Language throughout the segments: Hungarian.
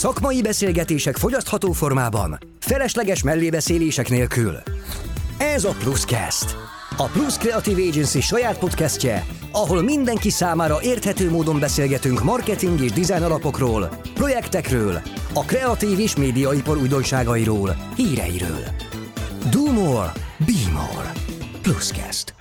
Szakmai beszélgetések fogyasztható formában, felesleges mellébeszélések nélkül. Ez a Pluscast. A Plus Creative Agency saját podcastje, ahol mindenki számára érthető módon beszélgetünk marketing és dizájn alapokról, projektekről, a kreatív és médiaipar újdonságairól, híreiről. Do more, be more. Pluscast.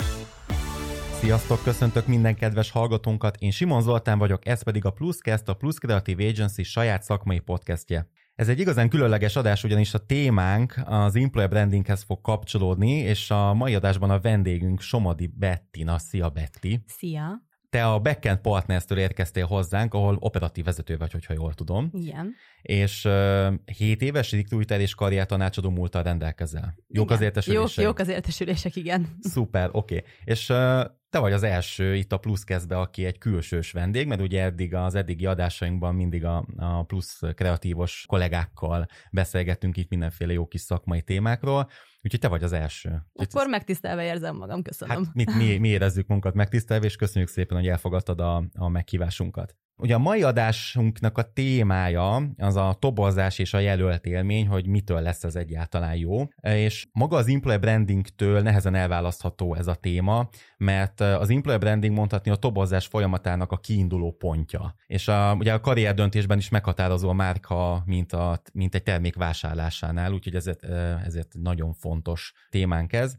Sziasztok, köszöntök minden kedves hallgatónkat, én Simon Zoltán vagyok, ez pedig a Pluscast, a Plus Creative Agency saját szakmai podcastje. Ez egy igazán különleges adás, ugyanis a témánk az employer brandinghez fog kapcsolódni, és a mai adásban a vendégünk Somodi Bettina. Szia Betti! Szia! Te a Backend Partners-től érkeztél hozzánk, ahol operatív vezető vagy, hogyha jól tudom. Igen. És uh, 7 éves recruiter és karrier tanácsadó múltal rendelkezel. Jók igen. az értesülések? Jók, jók az értesülések, igen. Szuper, oké. Okay. És uh, te vagy az első itt a Plusz kezdbe, aki egy külsős vendég, mert ugye eddig az eddigi adásainkban mindig a, a plusz kreatívos kollégákkal beszélgettünk itt mindenféle jó kis szakmai témákról, úgyhogy te vagy az első. Akkor Itt, megtisztelve érzem magam, köszönöm. Hát mit, mi, mi érezzük munkat megtisztelve, és köszönjük szépen, hogy elfogadtad a, a meghívásunkat. Ugye a mai adásunknak a témája az a tobozás és a jelölt élmény, hogy mitől lesz ez egyáltalán jó, és maga az employer brandingtől nehezen elválasztható ez a téma, mert az employer branding mondhatni a tobozás folyamatának a kiinduló pontja. És a, ugye a karrier döntésben is meghatározó a márka, mint, a, mint egy termék vásárlásánál, úgyhogy ezért, ezért nagyon fontos témánk ez.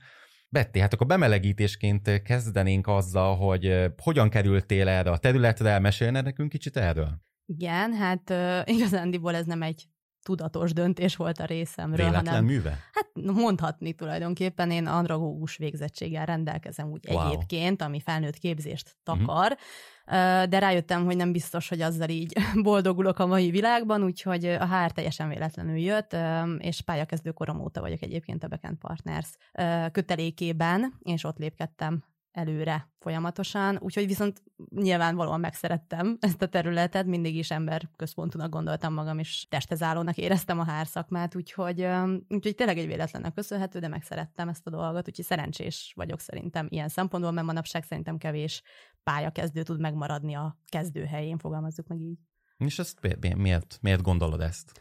Betty, hát akkor bemelegítésként kezdenénk azzal, hogy hogyan kerültél erre a területre, mesélne nekünk kicsit erről? Igen, hát uh, igazándiból ez nem egy tudatos döntés volt a részemről. Véletlen hanem, műve? Hát mondhatni tulajdonképpen. Én andragógus végzettséggel rendelkezem úgy wow. egyébként, ami felnőtt képzést takar, uh-huh de rájöttem, hogy nem biztos, hogy azzal így boldogulok a mai világban, úgyhogy a HR teljesen véletlenül jött, és pályakezdő korom óta vagyok egyébként a Backend Partners kötelékében, és ott lépkedtem előre folyamatosan, úgyhogy viszont nyilvánvalóan megszerettem ezt a területet, mindig is ember központúnak gondoltam magam, és testezálónak éreztem a hárszakmát, úgyhogy, úgyhogy tényleg egy véletlennek köszönhető, de megszerettem ezt a dolgot, úgyhogy szerencsés vagyok szerintem ilyen szempontból, mert manapság szerintem kevés pályakezdő tud megmaradni a kezdőhelyén, fogalmazzuk meg így. És ezt miért, miért gondolod ezt?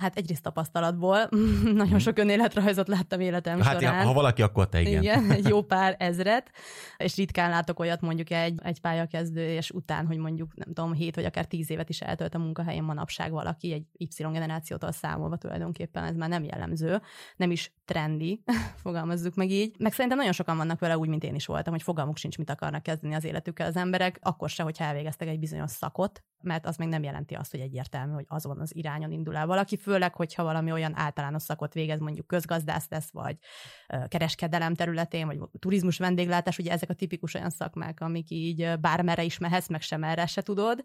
Hát egyrészt tapasztalatból, nagyon mhm. sok önéletrajzot láttam életem hát, során. ha valaki, akkor te igen. Igen, egy jó pár ezret, és ritkán látok olyat mondjuk egy, egy pályakezdő, és után, hogy mondjuk nem tudom, 7 vagy akár 10 évet is eltölt a munkahelyén manapság valaki, egy Y generációtól számolva tulajdonképpen ez már nem jellemző, nem is trendi, fogalmazzuk meg így. Meg szerintem nagyon sokan vannak vele úgy, mint én is voltam, hogy fogalmuk sincs, mit akarnak kezdeni az életükkel az emberek, akkor se, hogyha elvégeztek egy bizonyos szakot, mert az még nem jelenti azt, hogy egyértelmű, hogy azon az irányon indul el valaki, főleg, hogyha valami olyan általános szakot végez, mondjuk közgazdász lesz, vagy kereskedelem területén, vagy turizmus vendéglátás, ugye ezek a tipikus olyan szakmák, amik így bármerre is mehetsz, meg sem erre se tudod,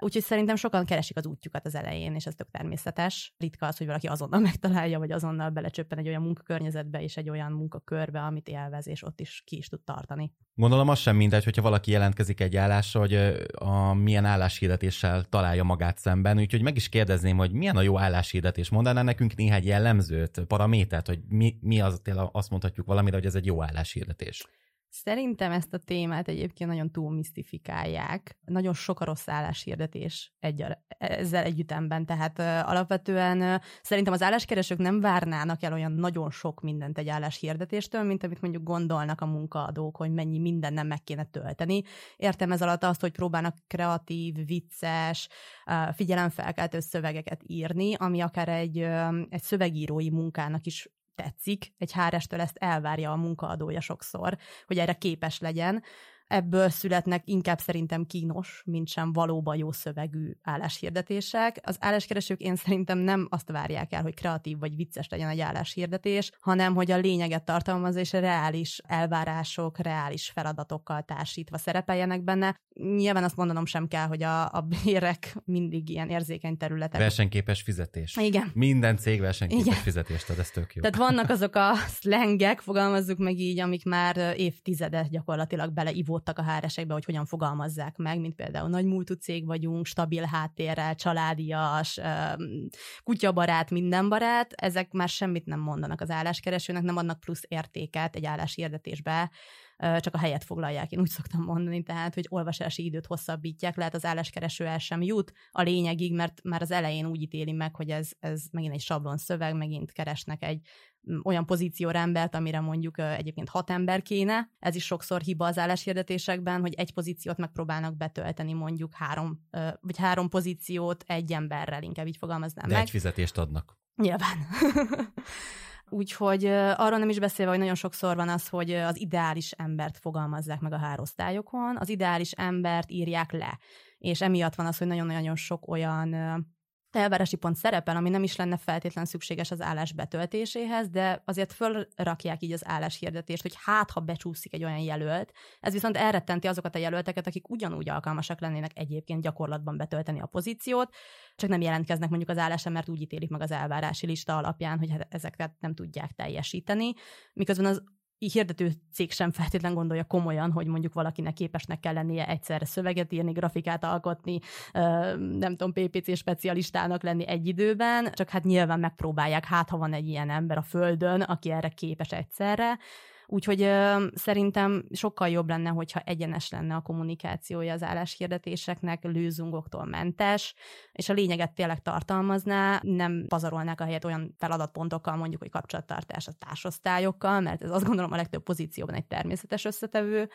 Úgyhogy szerintem sokan keresik az útjukat az elején, és ez tök természetes. Ritka az, hogy valaki azonnal megtalálja, vagy azonnal belecsöppen egy olyan munkakörnyezetbe és egy olyan munkakörbe, amit élvez, és ott is ki is tud tartani. Gondolom az sem mindegy, hogyha valaki jelentkezik egy állásra, hogy a milyen álláshirdetéssel találja magát szemben, úgyhogy meg is kérdezném, hogy milyen a jó álláshirdetés. Mondaná nekünk néhány jellemzőt, paramétert, hogy mi, mi az, tényleg azt mondhatjuk valamire, hogy ez egy jó álláshirdetés. Szerintem ezt a témát egyébként nagyon túl misztifikálják. Nagyon sok a rossz álláshirdetés egy, ezzel együttemben, tehát uh, alapvetően uh, szerintem az álláskeresők nem várnának el olyan nagyon sok mindent egy álláshirdetéstől, mint amit mondjuk gondolnak a munkaadók, hogy mennyi minden nem meg kéne tölteni. Értem ez alatt azt, hogy próbálnak kreatív, vicces, uh, figyelemfelkeltő szövegeket írni, ami akár egy, egy szövegírói munkának is tetszik, egy hárestől ezt elvárja a munkaadója sokszor, hogy erre képes legyen, ebből születnek inkább szerintem kínos, mint sem valóban jó szövegű álláshirdetések. Az álláskeresők én szerintem nem azt várják el, hogy kreatív vagy vicces legyen egy álláshirdetés, hanem hogy a lényeget tartalmaz és reális elvárások, reális feladatokkal társítva szerepeljenek benne. Nyilván azt mondanom sem kell, hogy a, a bérek mindig ilyen érzékeny területek. Versenyképes fizetés. Igen. Minden cég versenyképes Igen. fizetést ad, ez tök jó. Tehát vannak azok a szlengek, fogalmazzuk meg így, amik már évtizedet gyakorlatilag beleivó beleszólódtak a HR-esekbe, hogy hogyan fogalmazzák meg, mint például nagy múltú cég vagyunk, stabil háttérrel, családias, kutyabarát, mindenbarát, ezek már semmit nem mondanak az álláskeresőnek, nem adnak plusz értéket egy álláshirdetésbe, csak a helyet foglalják, én úgy szoktam mondani, tehát, hogy olvasási időt hosszabbítják, lehet az álláskereső el sem jut a lényegig, mert már az elején úgy ítéli meg, hogy ez, ez megint egy sablon szöveg, megint keresnek egy olyan pozícióra embert, amire mondjuk egyébként hat ember kéne. Ez is sokszor hiba az álláshirdetésekben, hogy egy pozíciót megpróbálnak betölteni mondjuk három, vagy három pozíciót egy emberrel, inkább így fogalmaznám De meg. egy fizetést adnak. Nyilván. Úgyhogy arról nem is beszélve, hogy nagyon sokszor van az, hogy az ideális embert fogalmazzák meg a hárosztályokon, az ideális embert írják le, és emiatt van az, hogy nagyon-nagyon sok olyan elvárási pont szerepel, ami nem is lenne feltétlen szükséges az állás betöltéséhez, de azért fölrakják így az álláshirdetést, hogy hát, ha becsúszik egy olyan jelölt, ez viszont elrettenti azokat a jelölteket, akik ugyanúgy alkalmasak lennének egyébként gyakorlatban betölteni a pozíciót, csak nem jelentkeznek mondjuk az állásra, mert úgy ítélik meg az elvárási lista alapján, hogy hát ezeket nem tudják teljesíteni, miközben az hirdető cég sem feltétlen gondolja komolyan, hogy mondjuk valakinek képesnek kell lennie egyszerre szöveget írni, grafikát alkotni, nem tudom, PPC specialistának lenni egy időben, csak hát nyilván megpróbálják, hát ha van egy ilyen ember a földön, aki erre képes egyszerre, Úgyhogy ö, szerintem sokkal jobb lenne, hogyha egyenes lenne a kommunikációja az álláshirdetéseknek, lőzungoktól mentes, és a lényeget tényleg tartalmazná, nem pazarolnák a helyet olyan feladatpontokkal, mondjuk, hogy kapcsolattartás a társosztályokkal, mert ez azt gondolom a legtöbb pozícióban egy természetes összetevő,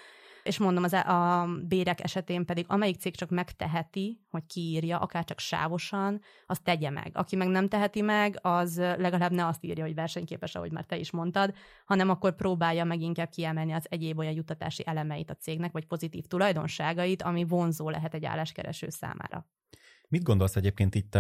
és mondom, az, e- a bérek esetén pedig amelyik cég csak megteheti, hogy kiírja, akár csak sávosan, az tegye meg. Aki meg nem teheti meg, az legalább ne azt írja, hogy versenyképes, ahogy már te is mondtad, hanem akkor próbálja meg inkább kiemelni az egyéb olyan juttatási elemeit a cégnek, vagy pozitív tulajdonságait, ami vonzó lehet egy álláskereső számára. Mit gondolsz egyébként itt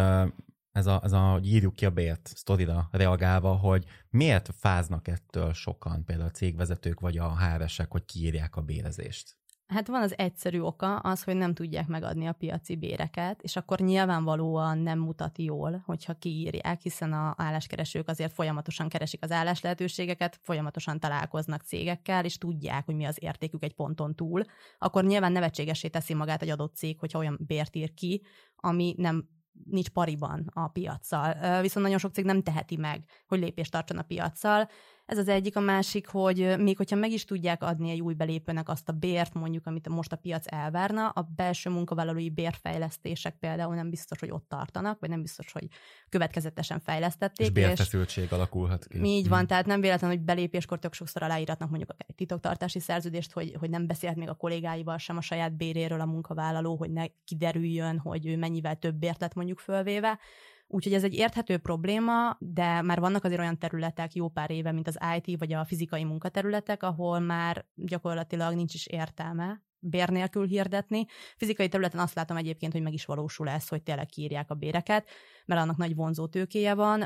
ez a, ez a hogy írjuk ki a bért sztorira reagálva, hogy miért fáznak ettől sokan, például a cégvezetők vagy a HR-esek, hogy kiírják a bérezést? Hát van az egyszerű oka, az, hogy nem tudják megadni a piaci béreket, és akkor nyilvánvalóan nem mutat jól, hogyha kiírják, hiszen a álláskeresők azért folyamatosan keresik az állás lehetőségeket, folyamatosan találkoznak cégekkel, és tudják, hogy mi az értékük egy ponton túl, akkor nyilván nevetségesé teszi magát egy adott cég, hogyha olyan bért ír ki, ami nem nincs pariban a piaccal. Viszont nagyon sok cég nem teheti meg, hogy lépést tartson a piaccal, ez az egyik, a másik, hogy még hogyha meg is tudják adni egy új belépőnek azt a bért, mondjuk, amit most a piac elvárna, a belső munkavállalói bérfejlesztések például nem biztos, hogy ott tartanak, vagy nem biztos, hogy következetesen fejlesztették. És bérfeszültség és alakulhat ki. Így van, hmm. tehát nem véletlen, hogy belépéskor tök sokszor aláíratnak mondjuk egy titoktartási szerződést, hogy, hogy nem beszélhet még a kollégáival sem a saját béréről a munkavállaló, hogy ne kiderüljön, hogy ő mennyivel több bért lett mondjuk fölvéve. Úgyhogy ez egy érthető probléma, de már vannak azért olyan területek jó pár éve, mint az IT vagy a fizikai munkaterületek, ahol már gyakorlatilag nincs is értelme bér nélkül hirdetni. Fizikai területen azt látom egyébként, hogy meg is valósul ez, hogy tényleg kiírják a béreket, mert annak nagy vonzó tőkéje van.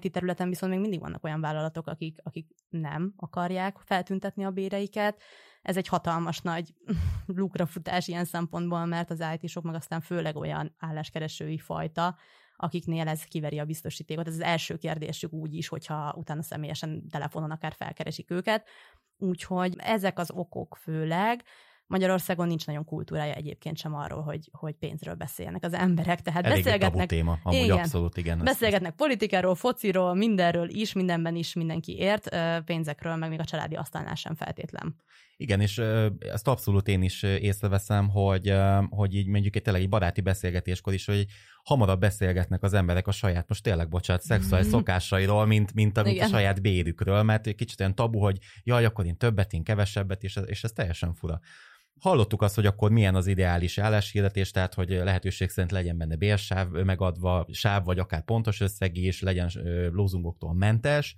IT területen viszont még mindig vannak olyan vállalatok, akik, akik nem akarják feltüntetni a béreiket. Ez egy hatalmas nagy lukrafutás ilyen szempontból, mert az IT-sok meg aztán főleg olyan álláskeresői fajta, akiknél ez kiveri a biztosítékot. Ez az első kérdésük úgy is, hogyha utána személyesen telefonon akár felkeresik őket. Úgyhogy ezek az okok főleg, Magyarországon nincs nagyon kultúrája egyébként sem arról, hogy, hogy pénzről beszélnek az emberek. Tehát Elég beszélgetnek. téma, amúgy igen, abszolút igen. Beszélgetnek politikáról, fociról, mindenről is, mindenben is mindenki ért, pénzekről, meg még a családi asztalnál sem feltétlen. Igen, és ezt abszolút én is észreveszem, hogy, hogy így mondjuk egy tényleg egy baráti beszélgetéskor is, hogy hamarabb beszélgetnek az emberek a saját, most tényleg bocsánat, szexuális szokásairól, mint, mint, a, mint a saját bérükről, mert egy kicsit olyan tabu, hogy jaj, akkor én többet, én kevesebbet, és ez, és ez teljesen fura. Hallottuk azt, hogy akkor milyen az ideális álláshirdetés, tehát hogy lehetőség szerint legyen benne bérsáv megadva, sáv vagy akár pontos összeg is, legyen lózungoktól mentes,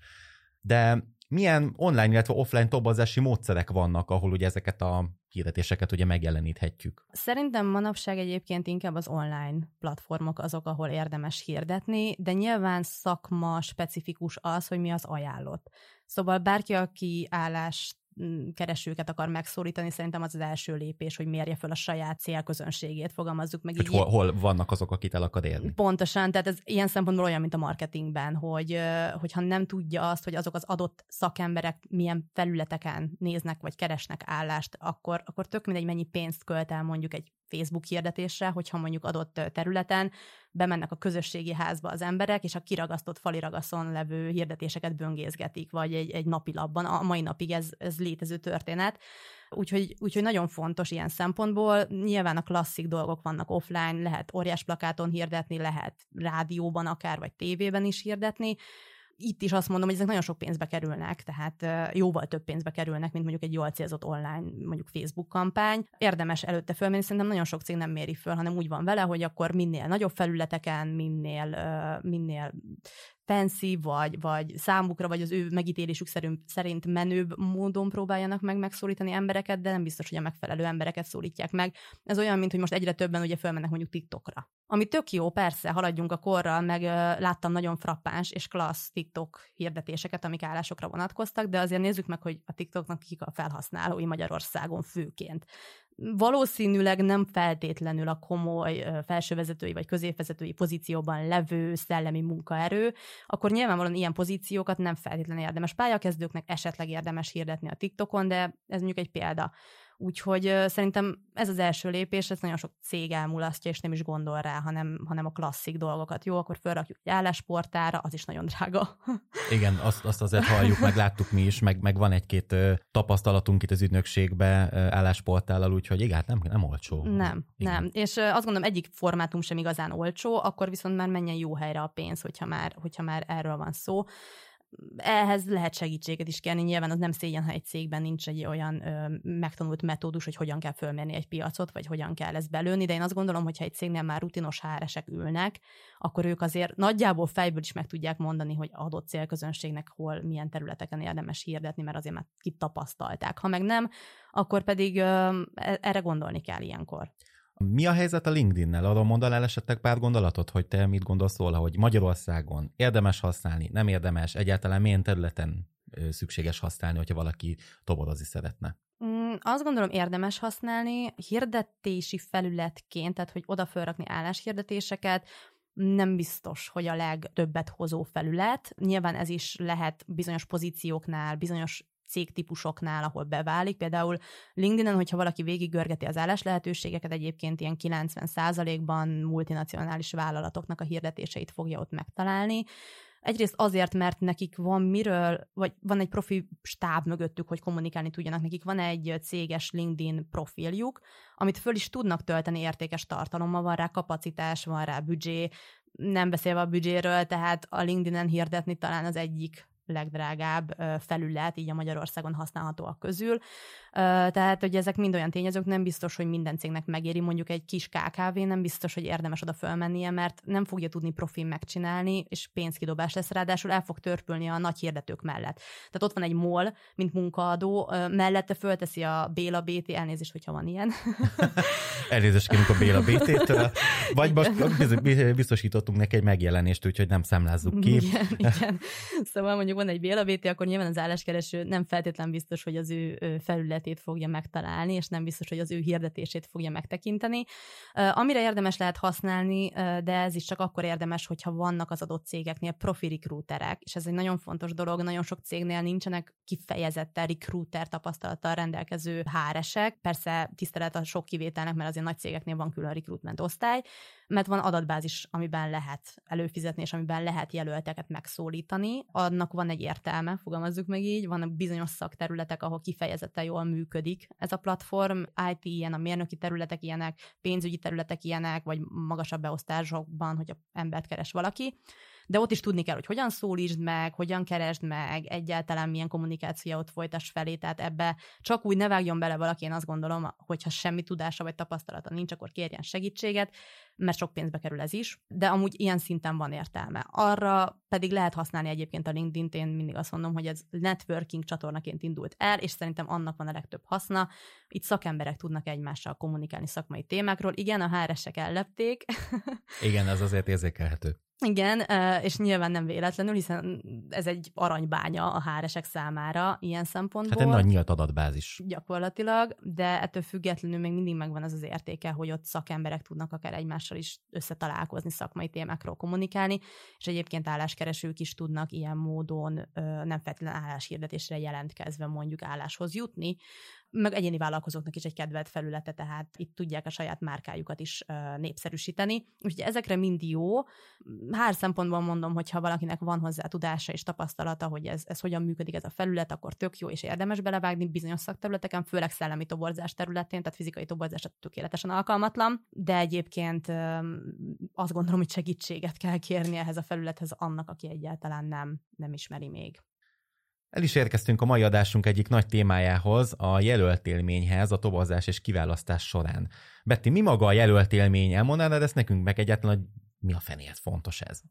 de milyen online, illetve offline tobozási módszerek vannak, ahol ugye ezeket a hirdetéseket ugye megjeleníthetjük? Szerintem manapság egyébként inkább az online platformok azok, ahol érdemes hirdetni, de nyilván szakma specifikus az, hogy mi az ajánlott. Szóval bárki, aki állást keresőket akar megszólítani, szerintem az az első lépés, hogy mérje fel a saját célközönségét, fogalmazzuk meg hogy így. Hol, hol vannak azok, akit el akar érni. Pontosan, tehát ez ilyen szempontból olyan, mint a marketingben, hogy hogyha nem tudja azt, hogy azok az adott szakemberek milyen felületeken néznek, vagy keresnek állást, akkor, akkor tök mindegy, mennyi pénzt költ el mondjuk egy Facebook hirdetésre, hogyha mondjuk adott területen bemennek a közösségi házba az emberek, és a kiragasztott faliragaszon levő hirdetéseket böngészgetik, vagy egy, egy napilapban. A mai napig ez, ez létező történet. Úgyhogy, úgyhogy nagyon fontos ilyen szempontból. Nyilván a klasszik dolgok vannak offline, lehet óriás plakáton hirdetni, lehet rádióban akár, vagy tévében is hirdetni, itt is azt mondom, hogy ezek nagyon sok pénzbe kerülnek, tehát jóval több pénzbe kerülnek, mint mondjuk egy jól célzott online, mondjuk Facebook kampány. Érdemes előtte fölmenni, szerintem nagyon sok cég nem méri föl, hanem úgy van vele, hogy akkor minél nagyobb felületeken, minél, minél fancy, vagy, vagy számukra, vagy az ő megítélésük szerint, szerint menőbb módon próbáljanak meg megszólítani embereket, de nem biztos, hogy a megfelelő embereket szólítják meg. Ez olyan, mint hogy most egyre többen ugye fölmennek mondjuk TikTokra. Ami tök jó, persze, haladjunk a korral, meg ö, láttam nagyon frappáns és klassz TikTok hirdetéseket, amik állásokra vonatkoztak, de azért nézzük meg, hogy a TikToknak kik a felhasználói Magyarországon főként valószínűleg nem feltétlenül a komoly felsővezetői vagy középvezetői pozícióban levő szellemi munkaerő, akkor nyilvánvalóan ilyen pozíciókat nem feltétlenül érdemes pályakezdőknek, esetleg érdemes hirdetni a TikTokon, de ez mondjuk egy példa. Úgyhogy szerintem ez az első lépés, ez nagyon sok cég elmulasztja, és nem is gondol rá, hanem, hanem a klasszik dolgokat. Jó, akkor felrakjuk egy állásportára, az is nagyon drága. Igen, azt, azt azért halljuk, meg láttuk mi is, meg, meg van egy-két tapasztalatunk itt az ügynökségbe állásportállal, úgyhogy igen, hát nem, nem olcsó. Nem, igen. nem. És azt gondolom, egyik formátum sem igazán olcsó, akkor viszont már menjen jó helyre a pénz, hogyha már, hogyha már erről van szó ehhez lehet segítséget is kérni. Nyilván az nem szégyen, ha egy cégben nincs egy olyan ö, megtanult metódus, hogy hogyan kell fölmérni egy piacot, vagy hogyan kell ezt belőni, de én azt gondolom, hogy ha egy cégnél már rutinos háresek ülnek, akkor ők azért nagyjából fejből is meg tudják mondani, hogy adott célközönségnek hol, milyen területeken érdemes hirdetni, mert azért már kitapasztalták. Ha meg nem, akkor pedig ö, e-, erre gondolni kell ilyenkor. Mi a helyzet a LinkedIn-nel? Arról mondanál esetleg pár gondolatot, hogy te mit gondolsz róla, hogy Magyarországon érdemes használni, nem érdemes, egyáltalán milyen területen szükséges használni, hogyha valaki toborozni szeretne? Mm, azt gondolom érdemes használni hirdetési felületként, tehát hogy oda felrakni álláshirdetéseket, nem biztos, hogy a legtöbbet hozó felület. Nyilván ez is lehet bizonyos pozícióknál, bizonyos cégtípusoknál, ahol beválik. Például LinkedIn-en, hogyha valaki végiggörgeti az állás lehetőségeket, egyébként ilyen 90%-ban multinacionális vállalatoknak a hirdetéseit fogja ott megtalálni. Egyrészt azért, mert nekik van miről, vagy van egy profi stáb mögöttük, hogy kommunikálni tudjanak. Nekik van egy céges LinkedIn profiljuk, amit föl is tudnak tölteni értékes tartalommal, van rá kapacitás, van rá büdzsé, nem beszélve a büdzséről, tehát a LinkedIn-en hirdetni talán az egyik legdrágább felület, így a Magyarországon használhatóak közül. Tehát, hogy ezek mind olyan tényezők, nem biztos, hogy minden cégnek megéri, mondjuk egy kis KKV, nem biztos, hogy érdemes oda fölmennie, mert nem fogja tudni profin megcsinálni, és pénzkidobás lesz, ráadásul el fog törpülni a nagy hirdetők mellett. Tehát ott van egy MOL, mint munkaadó, mellette fölteszi a Béla BT, elnézést, hogyha van ilyen. elnézést kérünk a Béla BT-től, vagy most biztosítottunk neki egy megjelenést, úgyhogy nem számlázzuk ki. Igen, igen. Szóval mondjuk van egy Béla BT, akkor nyilván az álláskereső nem feltétlen biztos, hogy az ő felület felületét fogja megtalálni, és nem biztos, hogy az ő hirdetését fogja megtekinteni. Amire érdemes lehet használni, de ez is csak akkor érdemes, hogyha vannak az adott cégeknél profi recruiterek, és ez egy nagyon fontos dolog, nagyon sok cégnél nincsenek kifejezetten recruiter tapasztalattal rendelkező háresek. Persze tisztelet a sok kivételnek, mert azért nagy cégeknél van külön recruitment osztály, mert van adatbázis, amiben lehet előfizetni, és amiben lehet jelölteket megszólítani. Annak van egy értelme, fogalmazzuk meg így, vannak bizonyos szakterületek, ahol kifejezetten jól működik ez a platform. IT ilyen, a mérnöki területek ilyenek, pénzügyi területek ilyenek, vagy magasabb beosztásokban, hogy a embert keres valaki de ott is tudni kell, hogy hogyan szólítsd meg, hogyan keresd meg, egyáltalán milyen kommunikációt folytass felé, tehát ebbe csak úgy ne vágjon bele valaki, én azt gondolom, hogyha semmi tudása vagy tapasztalata nincs, akkor kérjen segítséget, mert sok pénzbe kerül ez is, de amúgy ilyen szinten van értelme. Arra pedig lehet használni egyébként a LinkedIn-t, én mindig azt mondom, hogy ez networking csatornaként indult el, és szerintem annak van a legtöbb haszna. Itt szakemberek tudnak egymással kommunikálni szakmai témákról. Igen, a HR-esek ellepték. Igen, ez azért érzékelhető. Igen, és nyilván nem véletlenül, hiszen ez egy aranybánya a háresek számára ilyen szempontból. Hát egy nagy nyílt adatbázis. Gyakorlatilag, de ettől függetlenül még mindig megvan az az értéke, hogy ott szakemberek tudnak akár egymással is összetalálkozni, szakmai témákról kommunikálni, és egyébként álláskeresők is tudnak ilyen módon nem feltétlenül álláshirdetésre jelentkezve mondjuk álláshoz jutni, meg egyéni vállalkozóknak is egy kedvelt felülete, tehát itt tudják a saját márkájukat is népszerűsíteni. Úgyhogy ezekre mind jó. Hár szempontból mondom, hogy ha valakinek van hozzá tudása és tapasztalata, hogy ez, ez hogyan működik ez a felület, akkor tök jó és érdemes belevágni bizonyos szakterületeken, főleg szellemi toborzás területén, tehát fizikai toborzás tökéletesen alkalmatlan, de egyébként azt gondolom, hogy segítséget kell kérni ehhez a felülethez annak, aki egyáltalán nem, nem ismeri még. El is érkeztünk a mai adásunk egyik nagy témájához, a jelöltélményhez a tobozás és kiválasztás során. Betty, mi maga a jelöltélmény? Elmondanád ezt nekünk meg egyáltalán, hogy mi a fenéhez fontos ez?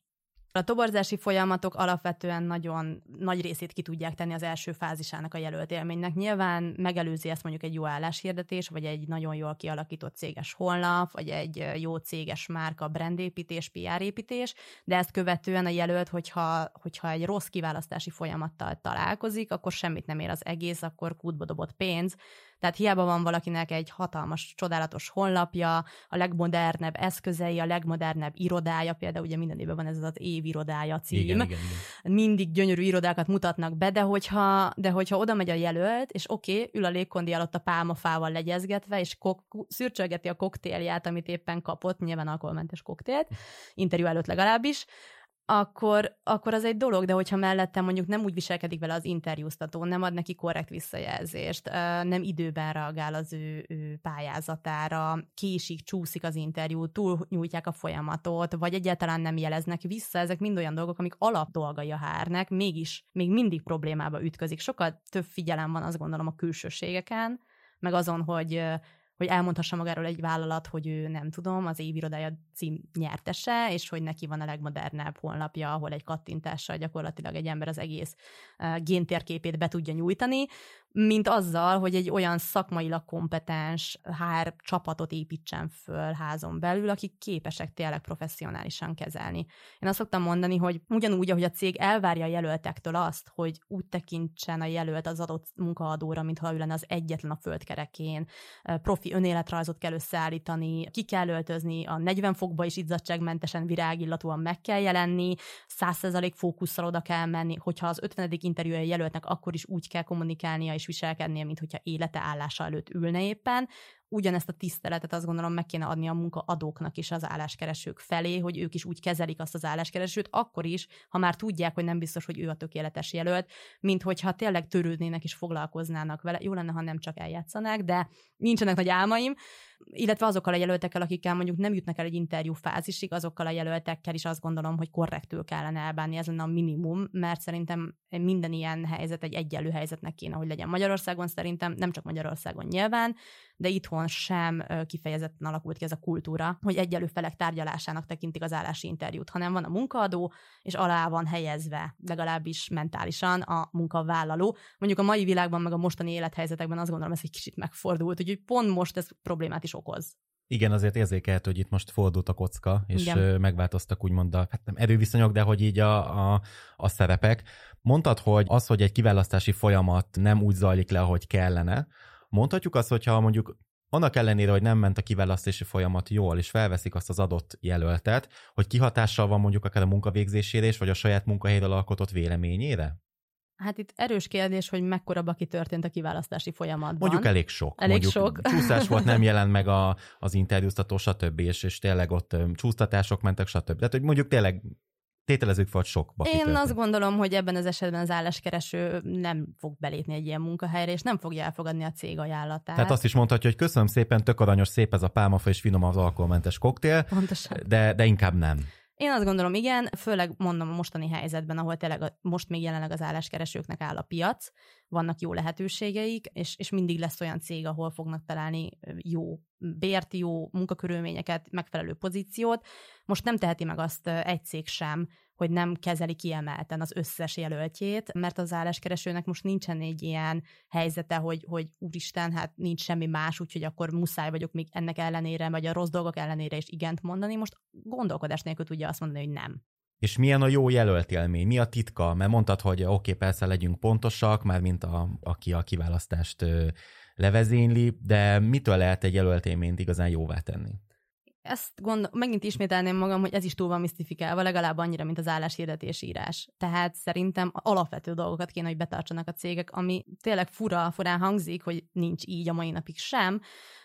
A toborzási folyamatok alapvetően nagyon nagy részét ki tudják tenni az első fázisának a jelölt élménynek. Nyilván megelőzi ezt mondjuk egy jó álláshirdetés, vagy egy nagyon jól kialakított céges honlap, vagy egy jó céges márka, brandépítés, PR építés, de ezt követően a jelölt, hogyha, hogyha egy rossz kiválasztási folyamattal találkozik, akkor semmit nem ér az egész, akkor kútba dobott pénz, tehát hiába van valakinek egy hatalmas, csodálatos honlapja, a legmodernebb eszközei, a legmodernebb irodája, például ugye minden évben van ez az év irodája cím. Igen, igen, igen. Mindig gyönyörű irodákat mutatnak be, de hogyha, de hogyha oda megy a jelölt, és oké, okay, ül a légkondi alatt a pálmafával legyezgetve, és kok- szürcsölgeti a koktélját, amit éppen kapott, nyilván alkoholmentes koktélt, interjú előtt legalábbis, akkor, akkor az egy dolog, de hogyha mellettem mondjuk nem úgy viselkedik vele az interjúztató, nem ad neki korrekt visszajelzést, nem időben reagál az ő, ő pályázatára, késik, csúszik az interjú, túl nyújtják a folyamatot, vagy egyáltalán nem jeleznek vissza, ezek mind olyan dolgok, amik alap dolgai a hárnek, mégis még mindig problémába ütközik. Sokkal több figyelem van azt gondolom a külsőségeken, meg azon, hogy hogy elmondhassa magáról egy vállalat, hogy ő nem tudom, az évirodája cím nyertese, és hogy neki van a legmodernebb honlapja, ahol egy kattintással gyakorlatilag egy ember az egész géntérképét be tudja nyújtani, mint azzal, hogy egy olyan szakmailag kompetens hár csapatot építsen föl házon belül, akik képesek tényleg professzionálisan kezelni. Én azt szoktam mondani, hogy ugyanúgy, ahogy a cég elvárja a jelöltektől azt, hogy úgy tekintsen a jelölt az adott munkaadóra, mintha ő lenne az egyetlen a földkerekén, profi önéletrajzot kell összeállítani, ki kell öltözni, a 40 fokba is izzadságmentesen virágillatúan meg kell jelenni, 100% fókusszal oda kell menni, hogyha az 50. interjúja jelöltnek, akkor is úgy kell kommunikálnia is viselkednie, mint hogyha élete állása előtt ülne éppen, ugyanezt a tiszteletet azt gondolom meg kéne adni a munkaadóknak is az álláskeresők felé, hogy ők is úgy kezelik azt az álláskeresőt, akkor is, ha már tudják, hogy nem biztos, hogy ő a tökéletes jelölt, mint hogyha tényleg törődnének és foglalkoznának vele. Jó lenne, ha nem csak eljátszanák, de nincsenek nagy álmaim, illetve azokkal a jelöltekkel, akikkel mondjuk nem jutnak el egy interjú fázisig, azokkal a jelöltekkel is azt gondolom, hogy korrektül kellene elbánni, ez lenne a minimum, mert szerintem minden ilyen helyzet egy egyenlő helyzetnek kéne, hogy legyen Magyarországon szerintem, nem csak Magyarországon nyilván, de itthon sem kifejezetten alakult ki ez a kultúra, hogy egyelő felek tárgyalásának tekintik az állási interjút, hanem van a munkaadó, és alá van helyezve, legalábbis mentálisan a munkavállaló. Mondjuk a mai világban, meg a mostani élethelyzetekben azt gondolom, ez egy kicsit megfordult, úgyhogy pont most ez problémát is okoz. Igen, azért érzékelt, hogy itt most fordult a kocka, és Igen. megváltoztak úgymond a, hát nem erőviszonyok, de hogy így a, a, a szerepek. Mondtad, hogy az, hogy egy kiválasztási folyamat nem úgy zajlik le, ahogy kellene, Mondhatjuk azt, hogyha mondjuk annak ellenére, hogy nem ment a kiválasztási folyamat jól, és felveszik azt az adott jelöltet, hogy kihatással van mondjuk akár a munkavégzésére is, vagy a saját munkahelyről alkotott véleményére? Hát itt erős kérdés, hogy mekkora baki történt a kiválasztási folyamatban. Mondjuk elég sok. Elég Mondjuk sok. Csúszás volt, nem jelent meg a, az interjúztató, stb. És, és tényleg ott csúsztatások mentek, stb. Tehát, hogy mondjuk tényleg tételezzük fel, hogy sok baki Én történt. azt gondolom, hogy ebben az esetben az álláskereső nem fog belépni egy ilyen munkahelyre, és nem fogja elfogadni a cég ajánlatát. Tehát azt is mondhatja, hogy köszönöm szépen, tök aranyos, szép ez a pálmafa, és finom az alkoholmentes koktél, Pontosan. De, de inkább nem. Én azt gondolom, igen, főleg mondom a mostani helyzetben, ahol tényleg a, most még jelenleg az álláskeresőknek áll a piac, vannak jó lehetőségeik, és, és mindig lesz olyan cég, ahol fognak találni jó bért, jó munkakörülményeket, megfelelő pozíciót. Most nem teheti meg azt egy cég sem, hogy nem kezeli kiemelten az összes jelöltjét, mert az álláskeresőnek most nincsen egy ilyen helyzete, hogy, hogy úristen, hát nincs semmi más, úgyhogy akkor muszáj vagyok még ennek ellenére, vagy a rossz dolgok ellenére is igent mondani. Most gondolkodás nélkül tudja azt mondani, hogy nem. És milyen a jó jelölt élmény? Mi a titka? Mert mondtad, hogy oké, okay, persze legyünk pontosak, már mint a, aki a kiválasztást levezényli, de mitől lehet egy jelölt élményt igazán jóvá tenni? Ezt gond, megint ismételném magam, hogy ez is túl van misztifikálva, legalább annyira, mint az álláshirdetés írás. Tehát szerintem alapvető dolgokat kéne, hogy betartsanak a cégek, ami tényleg fura, furán hangzik, hogy nincs így a mai napig sem,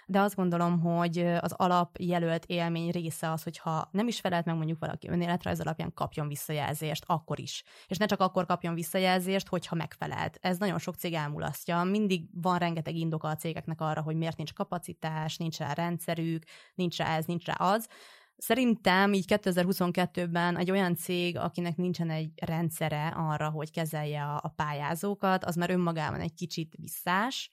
de azt gondolom, hogy az alapjelölt élmény része az, hogyha nem is felelt meg mondjuk valaki önéletrajz alapján kapjon visszajelzést, akkor is. És ne csak akkor kapjon visszajelzést, hogyha megfelelt. Ez nagyon sok cég elmulasztja. Mindig van rengeteg indoka a cégeknek arra, hogy miért nincs kapacitás, nincs rá rendszerük, nincs rá ez, nincs rá az. Szerintem így 2022-ben egy olyan cég, akinek nincsen egy rendszere arra, hogy kezelje a pályázókat, az már önmagában egy kicsit visszás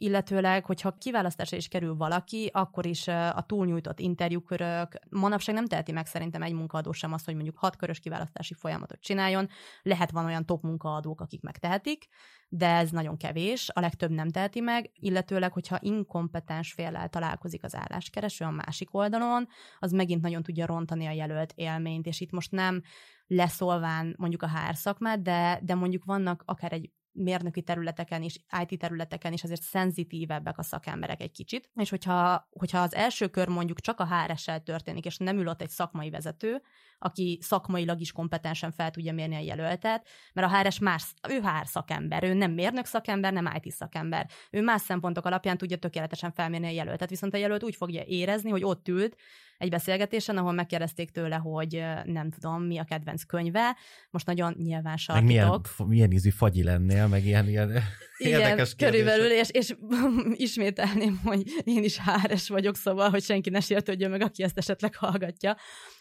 illetőleg, hogyha kiválasztásra is kerül valaki, akkor is a túlnyújtott interjúkörök, manapság nem teheti meg szerintem egy munkaadó sem azt, hogy mondjuk hat körös kiválasztási folyamatot csináljon. Lehet van olyan top munkaadók, akik megtehetik, de ez nagyon kevés, a legtöbb nem teheti meg, illetőleg, hogyha inkompetens féllel találkozik az álláskereső a másik oldalon, az megint nagyon tudja rontani a jelölt élményt, és itt most nem leszolván mondjuk a HR szakmát, de, de mondjuk vannak akár egy mérnöki területeken is, IT területeken is azért szenzitívebbek a szakemberek egy kicsit, és hogyha, hogyha az első kör mondjuk csak a HRS-sel történik, és nem ül ott egy szakmai vezető, aki szakmailag is kompetensen fel tudja mérni a jelöltet, mert a HRS más, ő HR szakember, ő nem mérnök szakember, nem IT szakember. Ő más szempontok alapján tudja tökéletesen felmérni a jelöltet, viszont a jelölt úgy fogja érezni, hogy ott ült, egy beszélgetésen, ahol megkérdezték tőle, hogy nem tudom, mi a kedvenc könyve. Most nagyon nyilván sarkítok. Meg milyen, milyen ízű fagyi lennél, meg ilyen, ilyen Igen, érdekes körülbelül, és, és ismételném, hogy én is háres vagyok, szóval, hogy senki ne sértődjön meg, aki ezt esetleg hallgatja.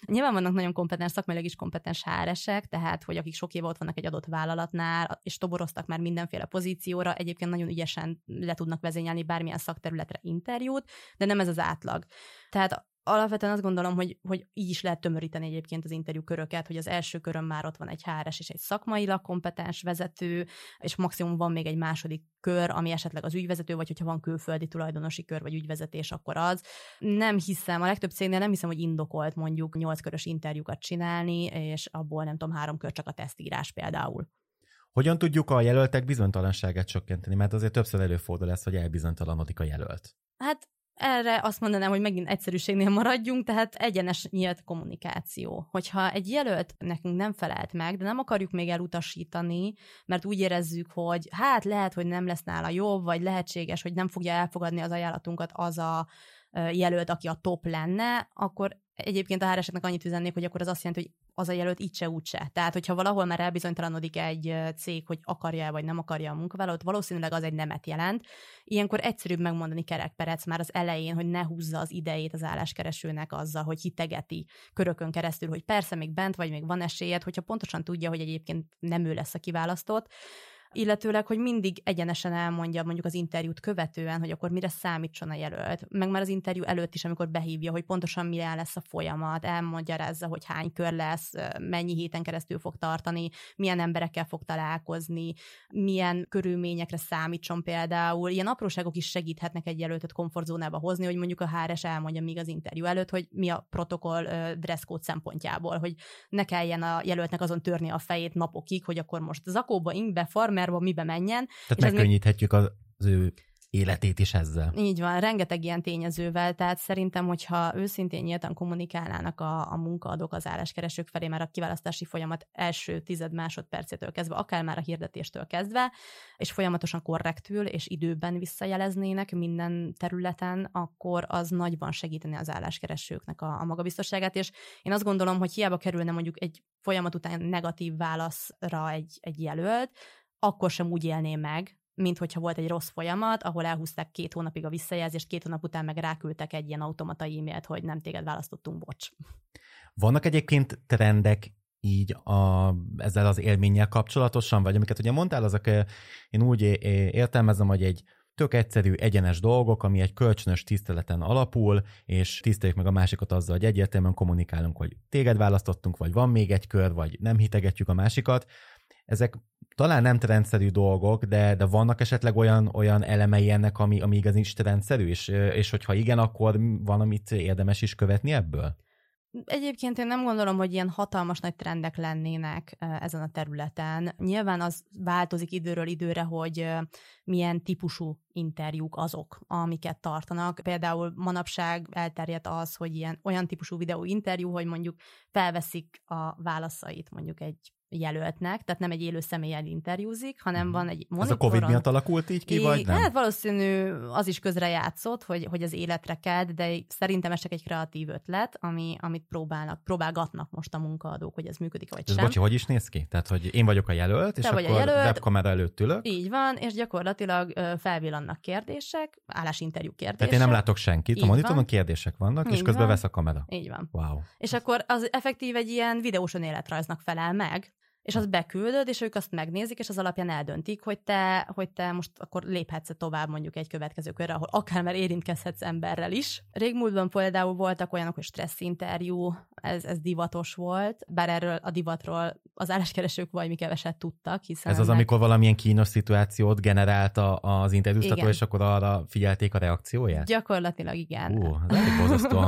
Nyilván vannak nagyon kompetens, szakmailag is kompetens háresek, tehát, hogy akik sok éve ott vannak egy adott vállalatnál, és toboroztak már mindenféle pozícióra, egyébként nagyon ügyesen le tudnak vezényelni bármilyen szakterületre interjút, de nem ez az átlag. Tehát alapvetően azt gondolom, hogy, hogy így is lehet tömöríteni egyébként az interjú köröket, hogy az első körön már ott van egy HRS és egy szakmailag kompetens vezető, és maximum van még egy második kör, ami esetleg az ügyvezető, vagy hogyha van külföldi tulajdonosi kör, vagy ügyvezetés, akkor az. Nem hiszem, a legtöbb cégnél nem hiszem, hogy indokolt mondjuk nyolc körös interjúkat csinálni, és abból nem tudom, három kör csak a tesztírás például. Hogyan tudjuk a jelöltek bizonytalanságát csökkenteni? Mert azért többször előfordul lesz, hogy elbizonytalanodik a jelölt. Hát erre azt mondanám, hogy megint egyszerűségnél maradjunk, tehát egyenes nyílt kommunikáció. Hogyha egy jelölt nekünk nem felelt meg, de nem akarjuk még elutasítani, mert úgy érezzük, hogy hát lehet, hogy nem lesz nála jobb, vagy lehetséges, hogy nem fogja elfogadni az ajánlatunkat az a jelölt, aki a top lenne, akkor egyébként a hr annyit üzennék, hogy akkor az azt jelenti, hogy az a jelölt így se úgy se. Tehát, hogyha valahol már elbizonytalanodik egy cég, hogy akarja vagy nem akarja a munkavállalót, valószínűleg az egy nemet jelent. Ilyenkor egyszerűbb megmondani kerekperec már az elején, hogy ne húzza az idejét az álláskeresőnek azzal, hogy hitegeti körökön keresztül, hogy persze még bent vagy, még van esélyed, hogyha pontosan tudja, hogy egyébként nem ő lesz a kiválasztott, illetőleg, hogy mindig egyenesen elmondja mondjuk az interjút követően, hogy akkor mire számítson a jelölt, meg már az interjú előtt is, amikor behívja, hogy pontosan mire lesz a folyamat, elmagyarázza, hogy hány kör lesz, mennyi héten keresztül fog tartani, milyen emberekkel fog találkozni, milyen körülményekre számítson például. Ilyen apróságok is segíthetnek egy jelöltet komfortzónába hozni, hogy mondjuk a HRS elmondja még az interjú előtt, hogy mi a protokoll dresscode szempontjából, hogy ne kelljen a jelöltnek azon törni a fejét napokig, hogy akkor most zakóba, ingbe, farmer, kamerba mibe menjen. Tehát megkönnyíthetjük még... az ő életét is ezzel. Így van, rengeteg ilyen tényezővel, tehát szerintem, hogyha őszintén nyíltan kommunikálnának a, a munkaadók az álláskeresők felé már a kiválasztási folyamat első tized másodpercétől kezdve, akár már a hirdetéstől kezdve, és folyamatosan korrektül és időben visszajeleznének minden területen, akkor az nagyban segíteni az álláskeresőknek a, a magabiztosságát, és én azt gondolom, hogy hiába kerülne mondjuk egy folyamat után negatív válaszra egy, egy jelölt, akkor sem úgy élné meg, mint hogyha volt egy rossz folyamat, ahol elhúzták két hónapig a visszajelzést, két hónap után meg ráküldtek egy ilyen automata e-mailt, hogy nem téged választottunk, bocs. Vannak egyébként trendek így a, ezzel az élménnyel kapcsolatosan, vagy amiket ugye mondtál, azok én úgy értelmezem, hogy egy tök egyszerű, egyenes dolgok, ami egy kölcsönös tiszteleten alapul, és tiszteljük meg a másikat azzal, hogy egyértelműen kommunikálunk, hogy téged választottunk, vagy van még egy kör, vagy nem hitegetjük a másikat, ezek talán nem trendszerű dolgok, de, de vannak esetleg olyan, olyan elemei ennek, ami, ami igaz is trendszerű, és, és hogyha igen, akkor van, amit érdemes is követni ebből? Egyébként én nem gondolom, hogy ilyen hatalmas nagy trendek lennének ezen a területen. Nyilván az változik időről időre, hogy milyen típusú interjúk azok, amiket tartanak. Például manapság elterjedt az, hogy ilyen olyan típusú videó interjú, hogy mondjuk felveszik a válaszait mondjuk egy jelöltnek, tehát nem egy élő személyen interjúzik, hanem mhm. van egy monitoron. Ez a Covid miatt alakult így ki, é, vagy nem? Hát valószínű az is közre játszott, hogy, hogy az életre kelt, de szerintem ez csak egy kreatív ötlet, ami, amit próbálnak, próbálgatnak most a munkaadók, hogy ez működik, vagy ez sem. Bocsi, hogy is néz ki? Tehát, hogy én vagyok a jelölt, és Te akkor a jelölt, webkamera előtt ülök. Így van, és gyakorlatilag felvillannak kérdések, állásinterjú kérdések. Tehát én nem látok senkit, így a monitoron kérdések vannak, így és közben van. vesz a kamera. Így van. Wow. És akkor az effektív egy ilyen videós önéletrajznak felel meg, és azt beküldöd, és ők azt megnézik, és az alapján eldöntik, hogy te, hogy te most akkor léphetsz tovább mondjuk egy következő körre, ahol akár már érintkezhetsz emberrel is. Régmúltban például voltak olyanok, hogy stressz interjú, ez, ez divatos volt, bár erről a divatról az álláskeresők valami keveset tudtak, hiszen... Ez az, amikor valamilyen kínos szituációt generálta az interjúztató, és akkor arra figyelték a reakcióját? Gyakorlatilag igen. Ú, ez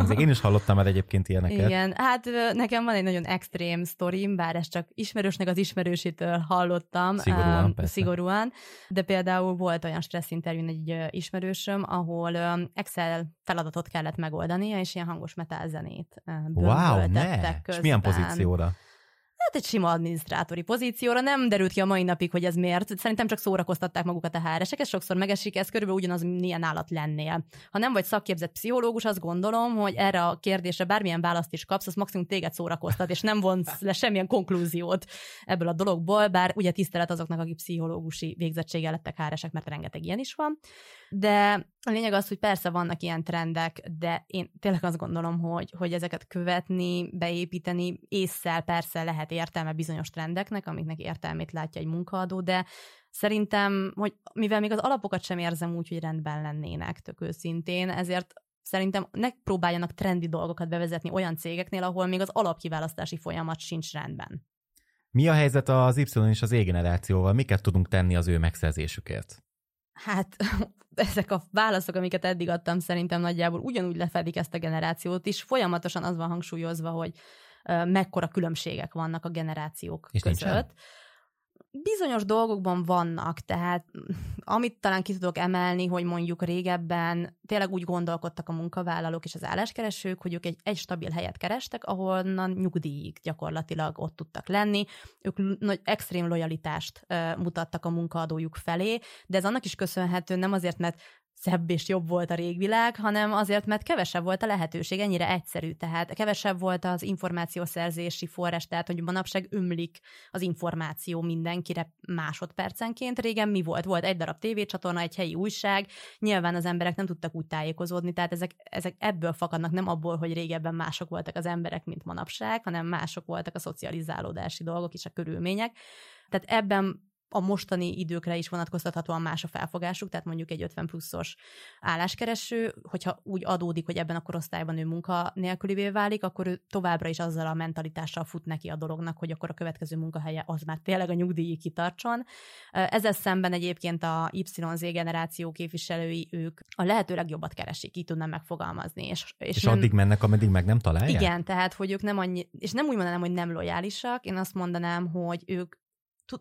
elég Én is hallottam el egyébként ilyeneket. Igen, hát nekem van egy nagyon extrém sztorim, bár ez csak ismerősnek az ismerősítől hallottam. Szigorúan, um, Szigorúan, de például volt olyan stressz interjún egy ismerősöm, ahol Excel feladatot kellett megoldania, és ilyen hangos metálzenét Wow, ne! És milyen pozícióra? Hát egy sima adminisztrátori pozícióra nem derült ki a mai napig, hogy ez miért. Szerintem csak szórakoztatták magukat a hr ez sokszor megesik, ez körülbelül ugyanaz, milyen állat lennél. Ha nem vagy szakképzett pszichológus, azt gondolom, hogy erre a kérdésre bármilyen választ is kapsz, az maximum téged szórakoztat, és nem vonsz le semmilyen konklúziót ebből a dologból, bár ugye tisztelet azoknak, akik pszichológusi végzettséggel lettek hr mert rengeteg ilyen is van. De a lényeg az, hogy persze vannak ilyen trendek, de én tényleg azt gondolom, hogy, hogy ezeket követni, beépíteni, észszel persze lehet értelme bizonyos trendeknek, amiknek értelmét látja egy munkaadó, de szerintem, hogy mivel még az alapokat sem érzem úgy, hogy rendben lennének, tök őszintén, ezért szerintem ne próbáljanak trendi dolgokat bevezetni olyan cégeknél, ahol még az alapkiválasztási folyamat sincs rendben. Mi a helyzet az Y és az E generációval? Miket tudunk tenni az ő megszerzésükért? Hát ezek a válaszok, amiket eddig adtam, szerintem nagyjából ugyanúgy lefedik ezt a generációt is. Folyamatosan az van hangsúlyozva, hogy mekkora különbségek vannak a generációk És között. Nincsen? Bizonyos dolgokban vannak, tehát amit talán ki tudok emelni, hogy mondjuk régebben tényleg úgy gondolkodtak a munkavállalók és az álláskeresők, hogy ők egy, egy stabil helyet kerestek, ahonnan nyugdíjig gyakorlatilag ott tudtak lenni. Ők nagy extrém lojalitást mutattak a munkaadójuk felé, de ez annak is köszönhető, nem azért, mert szebb és jobb volt a régvilág, hanem azért, mert kevesebb volt a lehetőség, ennyire egyszerű, tehát kevesebb volt az információszerzési forrás, tehát hogy manapság ömlik az információ mindenkire másodpercenként. Régen mi volt? Volt egy darab tévécsatorna, egy helyi újság, nyilván az emberek nem tudtak úgy tájékozódni, tehát ezek, ezek ebből fakadnak, nem abból, hogy régebben mások voltak az emberek, mint manapság, hanem mások voltak a szocializálódási dolgok és a körülmények. Tehát ebben a mostani időkre is vonatkoztathatóan más a felfogásuk, tehát mondjuk egy 50 pluszos álláskereső, hogyha úgy adódik, hogy ebben a korosztályban ő munka nélkülivé válik, akkor ő továbbra is azzal a mentalitással fut neki a dolognak, hogy akkor a következő munkahelye az már tényleg a nyugdíji kitartson. Ezzel szemben egyébként a YZ generáció képviselői ők a lehető legjobbat keresik, így tudnám megfogalmazni. És, és, és nem, addig mennek, ameddig meg nem találják? Igen, tehát hogy ők nem annyi, és nem úgy mondanám, hogy nem lojálisak, én azt mondanám, hogy ők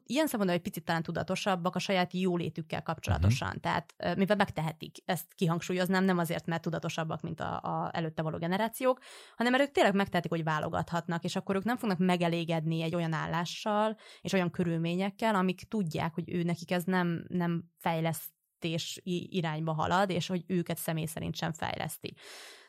ilyen szempontból egy picit talán tudatosabbak a saját jólétükkel kapcsolatosan. Uh-huh. Tehát mivel megtehetik, ezt kihangsúlyoznám, nem azért, mert tudatosabbak, mint a, a előtte való generációk, hanem mert ők tényleg megtehetik, hogy válogathatnak, és akkor ők nem fognak megelégedni egy olyan állással és olyan körülményekkel, amik tudják, hogy ő nekik ez nem, nem fejlesztés irányba halad, és hogy őket személy szerint sem fejleszti.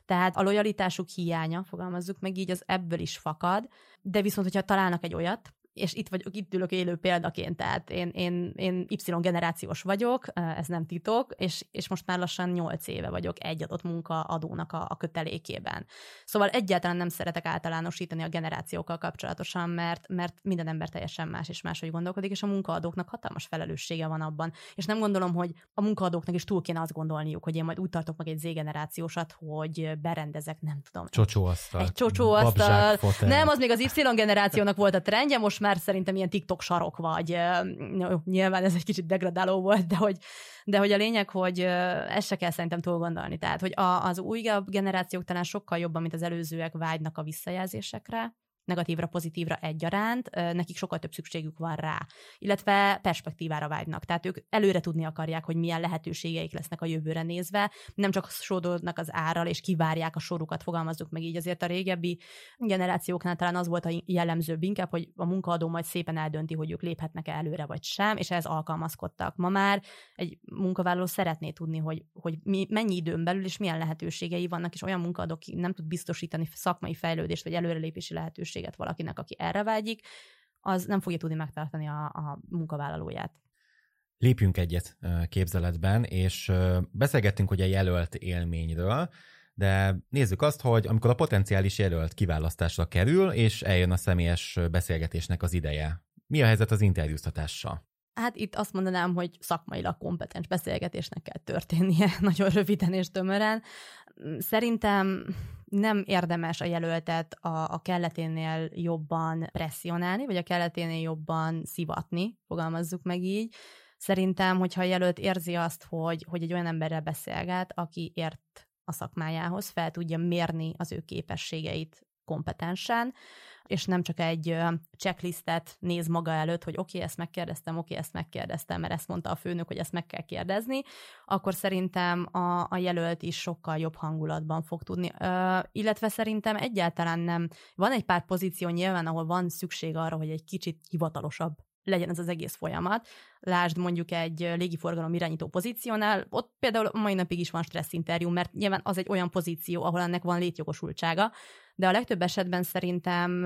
Tehát a lojalitásuk hiánya, fogalmazzuk meg így, az ebből is fakad, de viszont, hogyha találnak egy olyat, és itt vagyok, itt ülök élő példaként, tehát én, én, én Y generációs vagyok, ez nem titok, és, és most már lassan 8 éve vagyok egy adott munkaadónak a, a kötelékében. Szóval egyáltalán nem szeretek általánosítani a generációkkal kapcsolatosan, mert, mert minden ember teljesen más és máshogy gondolkodik, és a munkaadóknak hatalmas felelőssége van abban. És nem gondolom, hogy a munkaadóknak is túl kéne azt gondolniuk, hogy én majd úgy tartok meg egy Z-generációsat, hogy berendezek, nem tudom. Csocsóasztal. Egy csocsóasztal. Nem, az még az Y generációnak volt a trendje, most már szerintem ilyen TikTok sarok vagy. Nyilván ez egy kicsit degradáló volt, de hogy, de hogy a lényeg, hogy ezt se kell szerintem túl gondolni. Tehát, hogy a, az újabb generációk talán sokkal jobban, mint az előzőek vágynak a visszajelzésekre, negatívra, pozitívra egyaránt, nekik sokkal több szükségük van rá, illetve perspektívára vágynak. Tehát ők előre tudni akarják, hogy milyen lehetőségeik lesznek a jövőre nézve, nem csak sódolnak az árral, és kivárják a sorukat, fogalmazzuk meg így. Azért a régebbi generációknál talán az volt a jellemzőbb inkább, hogy a munkaadó majd szépen eldönti, hogy ők léphetnek-e előre vagy sem, és ez alkalmazkodtak. Ma már egy munkavállaló szeretné tudni, hogy, hogy mi, mennyi időn belül és milyen lehetőségei vannak, és olyan munkaadó, aki nem tud biztosítani szakmai fejlődést vagy előrelépési lehetőséget lehetőséget valakinek, aki erre vágyik, az nem fogja tudni megtartani a, a munkavállalóját. Lépjünk egyet képzeletben, és beszélgettünk ugye jelölt élményről, de nézzük azt, hogy amikor a potenciális jelölt kiválasztásra kerül, és eljön a személyes beszélgetésnek az ideje. Mi a helyzet az interjúztatással? Hát itt azt mondanám, hogy szakmailag kompetens beszélgetésnek kell történnie, nagyon röviden és tömören. Szerintem nem érdemes a jelöltet a, a kelleténél jobban presszionálni, vagy a kelleténél jobban szivatni, fogalmazzuk meg így. Szerintem, hogyha a jelölt érzi azt, hogy, hogy egy olyan emberrel beszélget, aki ért a szakmájához, fel tudja mérni az ő képességeit kompetensen, és nem csak egy checklistet néz maga előtt, hogy oké, okay, ezt megkérdeztem, oké, okay, ezt megkérdeztem, mert ezt mondta a főnök, hogy ezt meg kell kérdezni, akkor szerintem a, a jelölt is sokkal jobb hangulatban fog tudni. Ö, illetve szerintem egyáltalán nem. Van egy pár pozíció nyilván, ahol van szükség arra, hogy egy kicsit hivatalosabb legyen ez az egész folyamat. Lásd mondjuk egy légiforgalom irányító pozíciónál, ott például mai napig is van stressz interjú, mert nyilván az egy olyan pozíció, ahol ennek van létjogosultsága, de a legtöbb esetben szerintem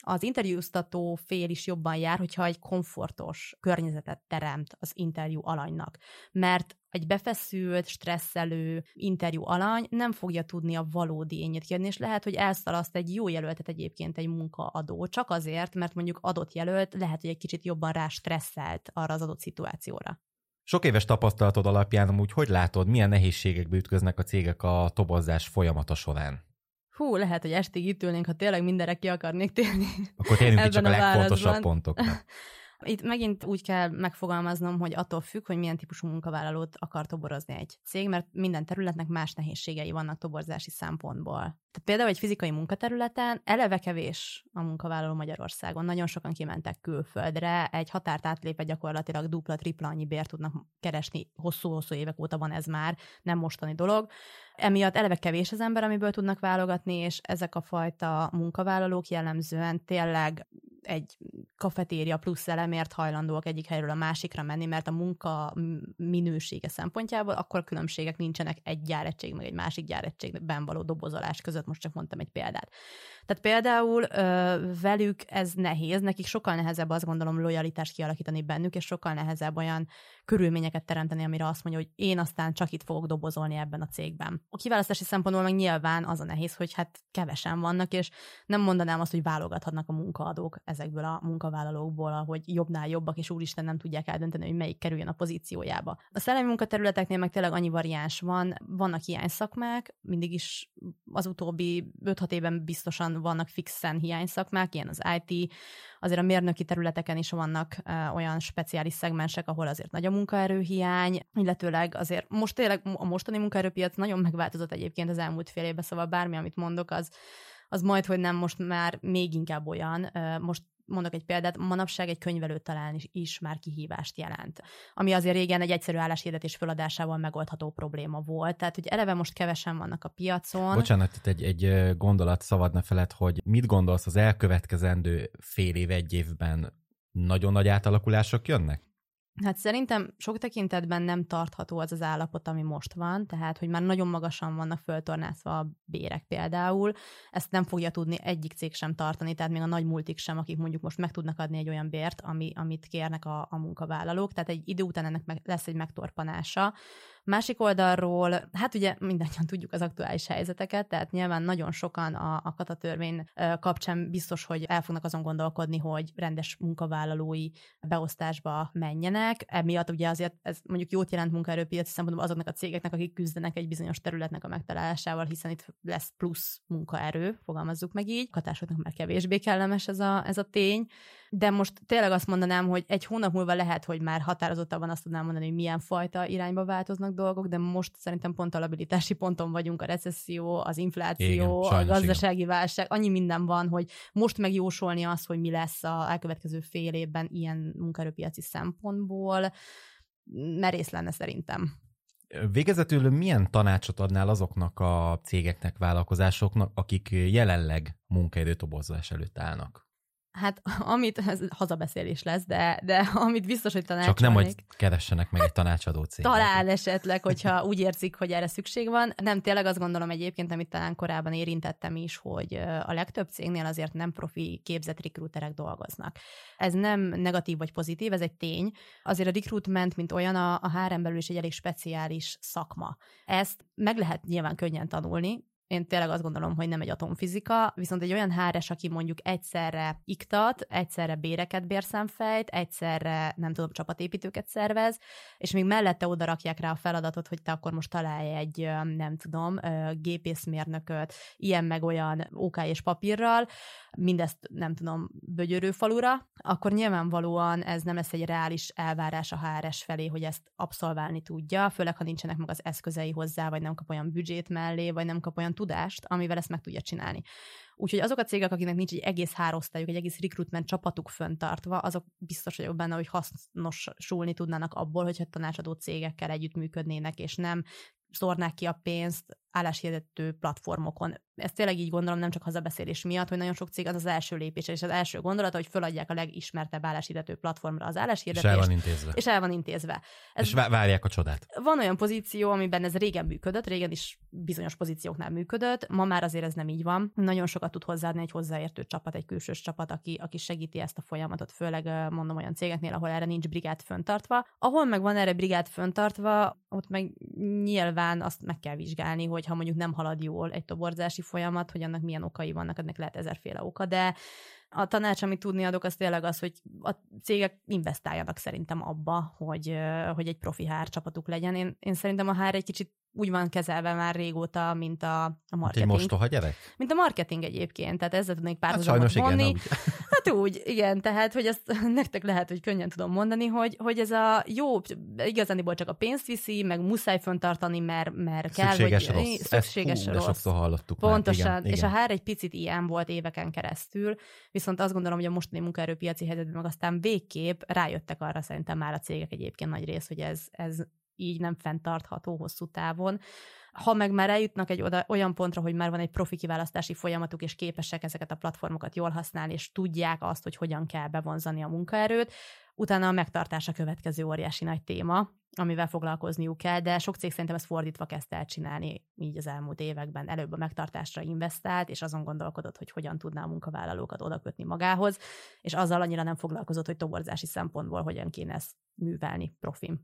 az interjúztató fél is jobban jár, hogyha egy komfortos környezetet teremt az interjú alanynak. Mert egy befeszült, stresszelő interjú alany nem fogja tudni a valódi ényét kérni, és lehet, hogy elszalaszt egy jó jelöltet egyébként egy munkaadó, csak azért, mert mondjuk adott jelölt lehet, hogy egy kicsit jobban rá stresszelt arra az adott szituációra. Sok éves tapasztalatod alapján amúgy hogy látod, milyen nehézségekbe ütköznek a cégek a tobozzás folyamata során? Hú, lehet, hogy estig itt ülnénk, ha tényleg mindenre ki akarnék térni. Akkor térjünk ki csak a, a legfontosabb pontokra. Itt megint úgy kell megfogalmaznom, hogy attól függ, hogy milyen típusú munkavállalót akar toborozni egy cég, mert minden területnek más nehézségei vannak toborzási szempontból. Tehát például egy fizikai munkaterületen eleve kevés a munkavállaló Magyarországon. Nagyon sokan kimentek külföldre, egy határt átlépve gyakorlatilag dupla, tripla annyi bért tudnak keresni. Hosszú-hosszú évek óta van ez már, nem mostani dolog. Emiatt eleve kevés az ember, amiből tudnak válogatni, és ezek a fajta munkavállalók jellemzően tényleg egy kafetéria plusz elemért hajlandóak egyik helyről a másikra menni, mert a munka minősége szempontjából akkor különbségek nincsenek egy gyárettség meg egy másik gyárettségben való dobozolás között, most csak mondtam egy példát. Tehát például ö, velük ez nehéz, nekik sokkal nehezebb azt gondolom lojalitást kialakítani bennük, és sokkal nehezebb olyan körülményeket teremteni, amire azt mondja, hogy én aztán csak itt fogok dobozolni ebben a cégben. A kiválasztási szempontból meg nyilván az a nehéz, hogy hát kevesen vannak, és nem mondanám azt, hogy válogathatnak a munkaadók ezekből a munkavállalókból, ahogy jobbnál jobbak, és úristen nem tudják eldönteni, hogy melyik kerüljön a pozíciójába. A szellemi munkaterületeknél meg tényleg annyi variáns van, vannak hiány szakmák, mindig is az utóbbi 5-6 évben biztosan vannak fixen hiány szakmák, ilyen az IT, azért a mérnöki területeken is vannak olyan speciális szegmensek, ahol azért nagy a munkaerőhiány, illetőleg azért most tényleg a mostani munkaerőpiac nagyon megváltozott egyébként az elmúlt fél évben, szóval bármi, amit mondok, az az majd, hogy nem most már még inkább olyan. Most mondok egy példát, manapság egy könyvelőt találni is, már kihívást jelent. Ami azért régen egy egyszerű álláshirdetés feladásával megoldható probléma volt. Tehát, hogy eleve most kevesen vannak a piacon. Bocsánat, itt egy, egy gondolat szabadna felett, hogy mit gondolsz az elkövetkezendő fél év, egy évben nagyon nagy átalakulások jönnek? Hát szerintem sok tekintetben nem tartható az az állapot, ami most van, tehát hogy már nagyon magasan vannak föltornászva a bérek például. Ezt nem fogja tudni egyik cég sem tartani, tehát még a nagy multik sem, akik mondjuk most meg tudnak adni egy olyan bért, ami, amit kérnek a, a munkavállalók. Tehát egy idő után ennek meg, lesz egy megtorpanása. Másik oldalról, hát ugye mindannyian tudjuk az aktuális helyzeteket, tehát nyilván nagyon sokan a, a katatörvény kapcsán biztos, hogy el fognak azon gondolkodni, hogy rendes munkavállalói beosztásba menjenek. Emiatt ugye azért ez mondjuk jót jelent munkaerőpiaci szempontból azoknak a cégeknek, akik küzdenek egy bizonyos területnek a megtalálásával, hiszen itt lesz plusz munkaerő, fogalmazzuk meg így. Katásoknak már kevésbé kellemes ez a, ez a tény. de most tényleg azt mondanám, hogy egy hónap múlva lehet, hogy már határozottabban azt tudnám mondani, hogy milyen fajta irányba változnak dolgok, de most szerintem pont a labilitási ponton vagyunk, a recesszió, az infláció, igen, sajnos, a gazdasági igen. válság, annyi minden van, hogy most megjósolni azt, hogy mi lesz a elkövetkező fél évben ilyen munkaerőpiaci szempontból, merész lenne szerintem. Végezetül milyen tanácsot adnál azoknak a cégeknek, vállalkozásoknak, akik jelenleg munkaerőtobozás előtt állnak? Hát, amit, ez hazabeszélés lesz, de, de amit biztos, hogy tanácsolnék. Csak nem, hogy keressenek meg egy tanácsadó céget. Talán esetleg, hogyha úgy érzik, hogy erre szükség van. Nem, tényleg azt gondolom egyébként, amit talán korábban érintettem is, hogy a legtöbb cégnél azért nem profi képzett recruiterek dolgoznak. Ez nem negatív vagy pozitív, ez egy tény. Azért a recruitment, mint olyan, a, a hr belül is egy elég speciális szakma. Ezt meg lehet nyilván könnyen tanulni, én tényleg azt gondolom, hogy nem egy atomfizika, viszont egy olyan háres, aki mondjuk egyszerre iktat, egyszerre béreket bérszámfejt, egyszerre, nem tudom, csapatépítőket szervez, és még mellette oda rakják rá a feladatot, hogy te akkor most találj egy, nem tudom, gépészmérnököt, ilyen meg olyan OK és papírral, mindezt, nem tudom, bögyörőfalura, akkor nyilvánvalóan ez nem lesz egy reális elvárás a HRS felé, hogy ezt abszolválni tudja, főleg ha nincsenek meg az eszközei hozzá, vagy nem kap olyan büdzsét mellé, vagy nem kap olyan tudást, amivel ezt meg tudja csinálni. Úgyhogy azok a cégek, akiknek nincs egy egész hárosztályuk, egy egész recruitment csapatuk föntartva, azok biztos vagyok benne, hogy hasznosulni tudnának abból, hogyha tanácsadó cégekkel együttműködnének, és nem szórnák ki a pénzt álláshirdető platformokon. Ezt tényleg így gondolom, nem csak hazabeszélés miatt, hogy nagyon sok cég az az első lépés, és az első gondolata, hogy föladják a legismertebb álláshirdető platformra az álláshirdetést. És el van intézve. És el van intézve. Ez és várják a csodát. Van olyan pozíció, amiben ez régen működött, régen is bizonyos pozícióknál működött, ma már azért ez nem így van. Nagyon sokat tud hozzáadni egy hozzáértő csapat, egy külsős csapat, aki, aki segíti ezt a folyamatot, főleg mondom olyan cégeknél, ahol erre nincs brigát föntartva. Ahol meg van erre brigát föntartva, ott meg nyilván azt meg kell vizsgálni, hogy ha mondjuk nem halad jól egy toborzási folyamat, hogy annak milyen okai vannak, ennek lehet ezerféle oka, de a tanács, amit tudni adok, az tényleg az, hogy a cégek investáljanak szerintem abba, hogy, hogy egy profi HR csapatuk legyen. Én, én szerintem a HR egy kicsit úgy van kezelve már régóta, mint a, a marketing. Egy mostoha gyerek? Mint a marketing egyébként, tehát ezzel tudnék párhuzamot hát vonni. Igen, hát úgy, igen, tehát, hogy ezt nektek lehet, hogy könnyen tudom mondani, hogy, hogy ez a jó, igazániból csak a pénzt viszi, meg muszáj föntartani, mert, mert kell, szükséges hogy rossz. Szükséges Ezt, rossz. sokszor hallottuk Pontosan, már. Igen, és igen. a HR egy picit ilyen volt éveken keresztül, viszont azt gondolom, hogy a mostani munkaerőpiaci helyzetben meg aztán végképp rájöttek arra szerintem már a cégek egyébként nagy rész, hogy ez, ez így nem fenntartható hosszú távon. Ha meg már eljutnak egy oda, olyan pontra, hogy már van egy profi kiválasztási folyamatuk, és képesek ezeket a platformokat jól használni, és tudják azt, hogy hogyan kell bevonzani a munkaerőt, utána a megtartás a következő óriási nagy téma, amivel foglalkozniuk kell, de sok cég szerintem ezt fordítva kezdte el csinálni így az elmúlt években. Előbb a megtartásra investált, és azon gondolkodott, hogy hogyan tudná a munkavállalókat odakötni magához, és azzal annyira nem foglalkozott, hogy toborzási szempontból hogyan kéne ezt művelni profim.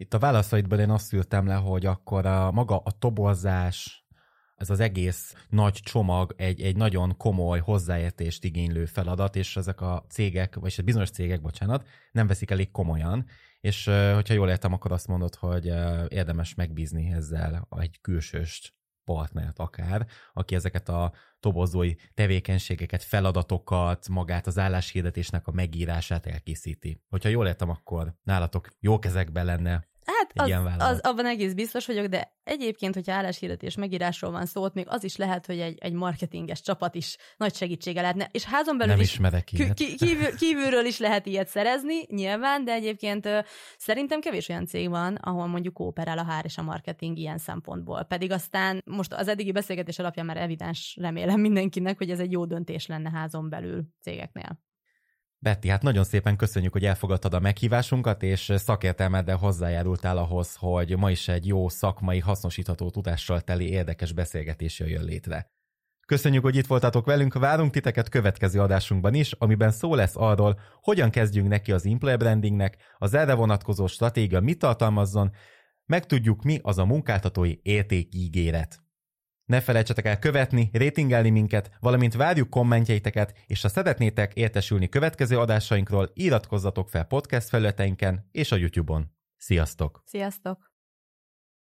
Itt a válaszaidban én azt ültem le, hogy akkor a maga a toborzás, ez az egész nagy csomag egy, egy nagyon komoly hozzáértést igénylő feladat, és ezek a cégek, vagy bizonyos cégek, bocsánat, nem veszik elég komolyan, és hogyha jól értem, akkor azt mondod, hogy érdemes megbízni ezzel egy külsőst partnert akár, aki ezeket a tobozói tevékenységeket, feladatokat, magát az álláshirdetésnek a megírását elkészíti. Hogyha jól értem, akkor nálatok jó kezekben lenne Az, az, abban egész biztos vagyok, de egyébként, hogyha álláshirdetés megírásról van szó, még az is lehet, hogy egy, egy marketinges csapat is nagy segítsége lehetne. És házon belül Nem is ismerek ilyet. Kívül, kívülről is lehet ilyet szerezni, nyilván, de egyébként szerintem kevés olyan cég van, ahol mondjuk kooperál a HR és a marketing ilyen szempontból. Pedig aztán most az eddigi beszélgetés alapján már evidens remélem mindenkinek, hogy ez egy jó döntés lenne házon belül cégeknél. Betty, hát nagyon szépen köszönjük, hogy elfogadtad a meghívásunkat, és szakértelmeddel hozzájárultál ahhoz, hogy ma is egy jó szakmai, hasznosítható tudással teli érdekes beszélgetés jöjjön létre. Köszönjük, hogy itt voltatok velünk, várunk titeket következő adásunkban is, amiben szó lesz arról, hogyan kezdjünk neki az employer brandingnek, az erre vonatkozó stratégia mit tartalmazzon, megtudjuk mi az a munkáltatói értékígéret. Ne felejtsetek el követni, rétingelni minket, valamint várjuk kommentjeiteket, és ha szeretnétek értesülni következő adásainkról, iratkozzatok fel podcast felületeinken és a YouTube-on. Sziasztok! Sziasztok!